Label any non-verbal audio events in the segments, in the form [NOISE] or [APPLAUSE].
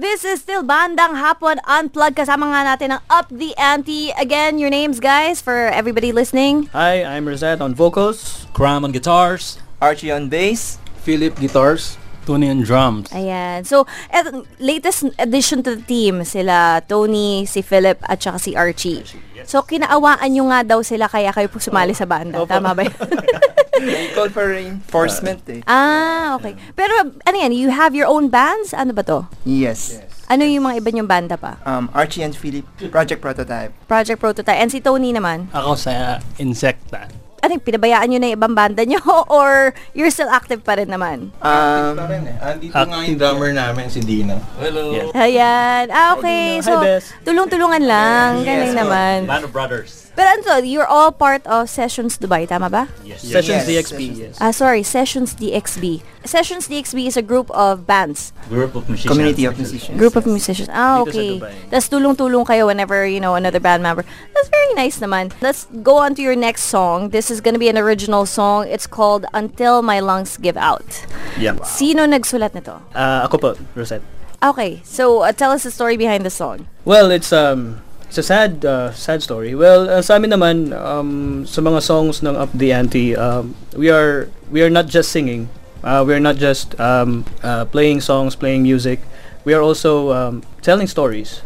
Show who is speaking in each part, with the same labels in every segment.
Speaker 1: This is still Bandang Hapon Unplugged. Kasama nga natin ang Up the Ante. Again, your names, guys, for everybody listening.
Speaker 2: Hi, I'm Rosette on vocals.
Speaker 3: Cram on guitars.
Speaker 4: Archie on bass.
Speaker 5: Philip guitars.
Speaker 3: Tony on drums.
Speaker 1: Ayan. So, et- latest addition to the team, sila Tony, si Philip, at saka si Archie. So, kinaawaan nyo nga daw sila kaya kayo po sumali sa banda.
Speaker 2: Opo.
Speaker 1: Tama ba yun? [LAUGHS] [LAUGHS]
Speaker 4: We call for reinforcement eh.
Speaker 1: ah, okay. Pero, ano yan, you have your own bands? Ano ba to?
Speaker 4: Yes.
Speaker 1: Ano yung mga iba nyong banda pa?
Speaker 4: Um, Archie and Philip, Project Prototype.
Speaker 1: Project Prototype. And si Tony naman?
Speaker 3: Ako sa Insecta.
Speaker 1: Ano, yung pinabayaan nyo na yung ibang banda nyo? [LAUGHS] Or you're still active pa rin naman?
Speaker 4: Um,
Speaker 5: Pa rin eh. Andito nga yung drummer namin, si Dino.
Speaker 3: Hello.
Speaker 2: Yes.
Speaker 1: Ayan. Ah, okay.
Speaker 2: Hi,
Speaker 1: So,
Speaker 2: Bes.
Speaker 1: tulong-tulungan lang.
Speaker 4: Yes,
Speaker 1: Galing naman.
Speaker 3: Band of Brothers.
Speaker 1: Pero ano you're all part of Sessions Dubai, tama ba?
Speaker 3: Yes.
Speaker 2: Sessions
Speaker 4: Yes.
Speaker 2: DXP, yes.
Speaker 1: Ah, sorry, Sessions DXB. Sessions DXB is a group of bands.
Speaker 3: Group of musicians.
Speaker 4: community of musicians.
Speaker 1: Group of musicians. Ah,
Speaker 2: Dito sa
Speaker 1: okay.
Speaker 2: Dubai.
Speaker 1: Tapos tulong-tulong kayo whenever, you know, another band member. That's very nice naman. Let's go on to your next song. This is gonna be an original song. It's called Until My Lungs Give Out.
Speaker 2: Yeah.
Speaker 1: Sino nagsulat nito?
Speaker 2: Ah, ako po, Rosette.
Speaker 1: Okay, so uh, tell us the story behind the song.
Speaker 2: Well, it's um it's a sad uh, sad story. Well, uh, sa amin naman um sa mga songs ng Up the Ante, um we are we are not just singing. Uh, we are not just um uh, playing songs, playing music. We are also um, telling stories.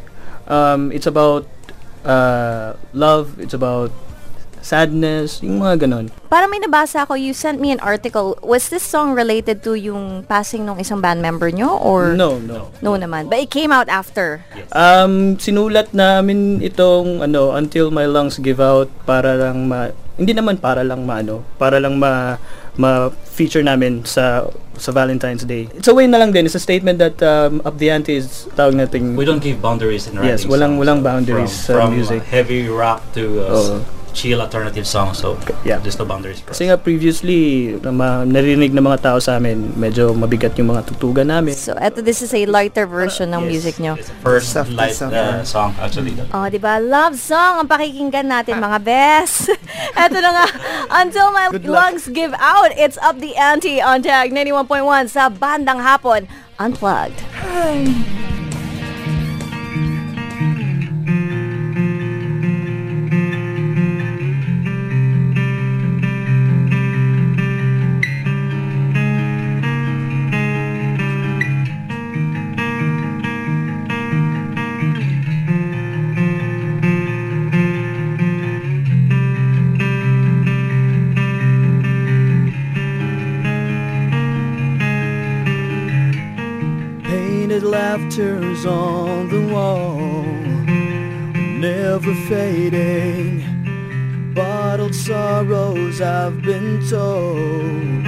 Speaker 2: Um, it's about uh, love. It's about sadness, yung mga ganon.
Speaker 1: Para may nabasa ako, you sent me an article. Was this song related to yung passing ng isang band member nyo? Or
Speaker 2: No, no.
Speaker 1: No naman. But it came out after.
Speaker 2: Um, sinulat namin itong ano until my lungs give out para lang ma hindi naman para lang maano, para lang ma ma-feature namin sa sa Valentine's Day. It's a way na lang din. It's a statement that um, Up the Ante is tawag nating
Speaker 3: We don't give boundaries in writing
Speaker 2: Yes, walang-
Speaker 3: songs.
Speaker 2: walang boundaries
Speaker 3: from,
Speaker 2: sa
Speaker 3: from
Speaker 2: music.
Speaker 3: uh, heavy rock to uh,
Speaker 2: Oo.
Speaker 3: Chill alternative songs. So
Speaker 2: yeah.
Speaker 3: there's no boundaries for us.
Speaker 2: Kasi nga previously na ma- narinig ng mga tao sa amin, medyo mabigat yung mga tutugan namin.
Speaker 1: So, eto, this is a lighter version ng
Speaker 3: Yes,
Speaker 1: music nyo.
Speaker 3: It's first
Speaker 4: Soft-
Speaker 3: light
Speaker 4: soft-
Speaker 3: uh, song actually.
Speaker 1: Oh, di ba? Love song ang pakikinggan natin, mga best. [LAUGHS] Eto na nga, Until My
Speaker 2: Good luck.
Speaker 1: Lungs Give Out, it's Up the Ante on Tag 91.1 sa Bandang Hapon, Unplugged.
Speaker 2: Painted never fading. Bottled sorrows, I've been told,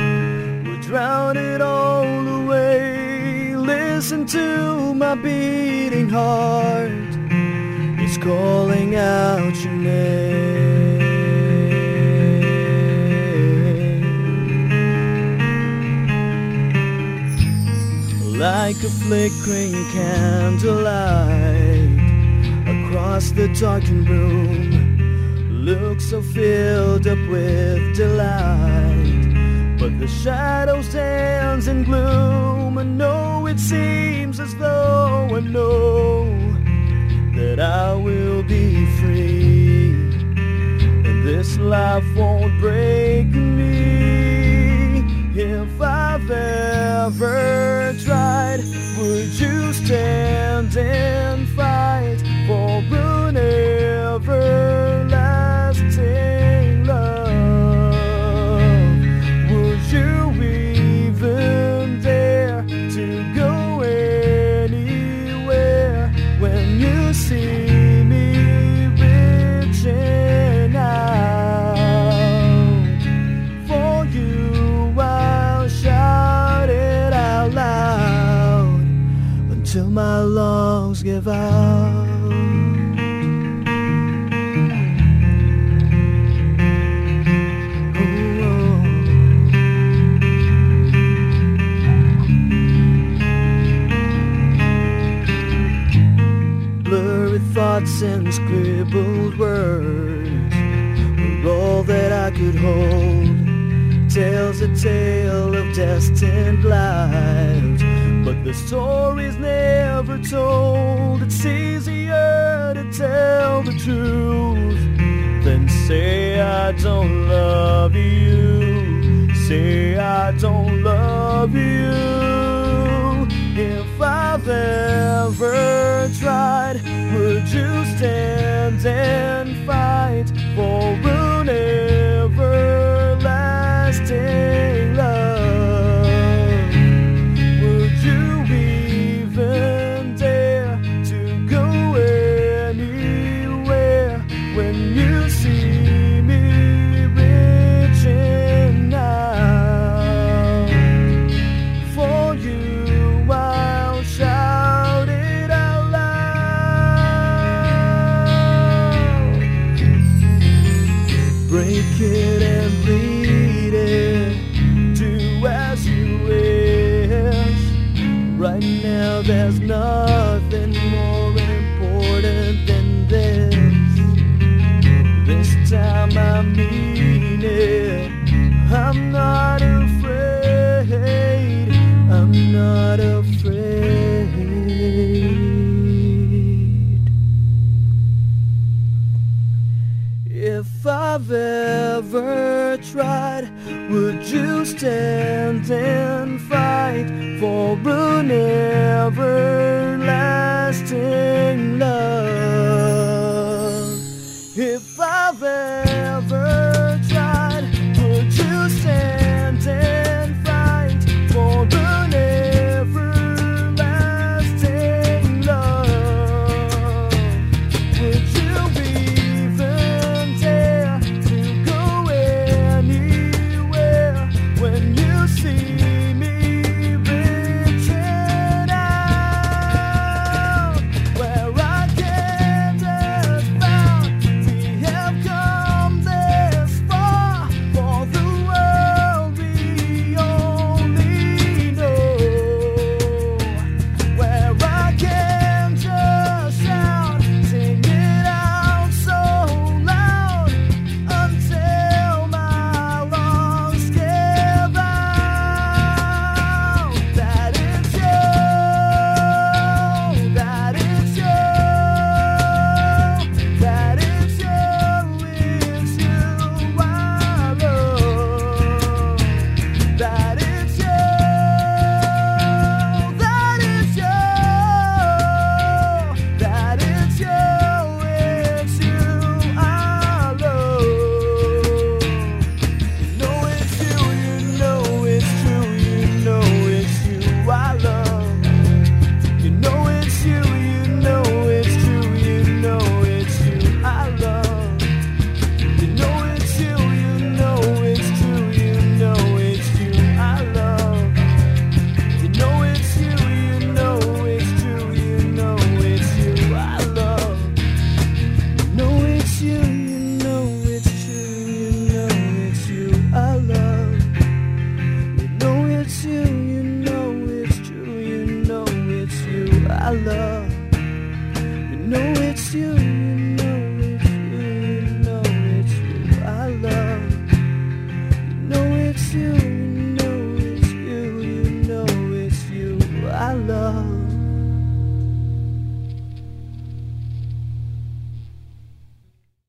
Speaker 2: will drown it all away. Listen to my beating heart, it's calling out your name. like a flickering candlelight across the darkened room. Look so filled up with delight, but the shadows dance in gloom. I know it seems as though I know that I will be free, and this life won't break me. If I've ever tried, would you stand and until my lungs give out. Oh, oh, oh. Blurry thoughts and scribbled words were all that I could hold. Tells a tale of destined lives, never ever told, it's easier to tell the truth than say I don't love you. Say I don't love you. If I've ever tried, would you stand and fight for if I've ever tried, would you stand and fight for an everlasting love?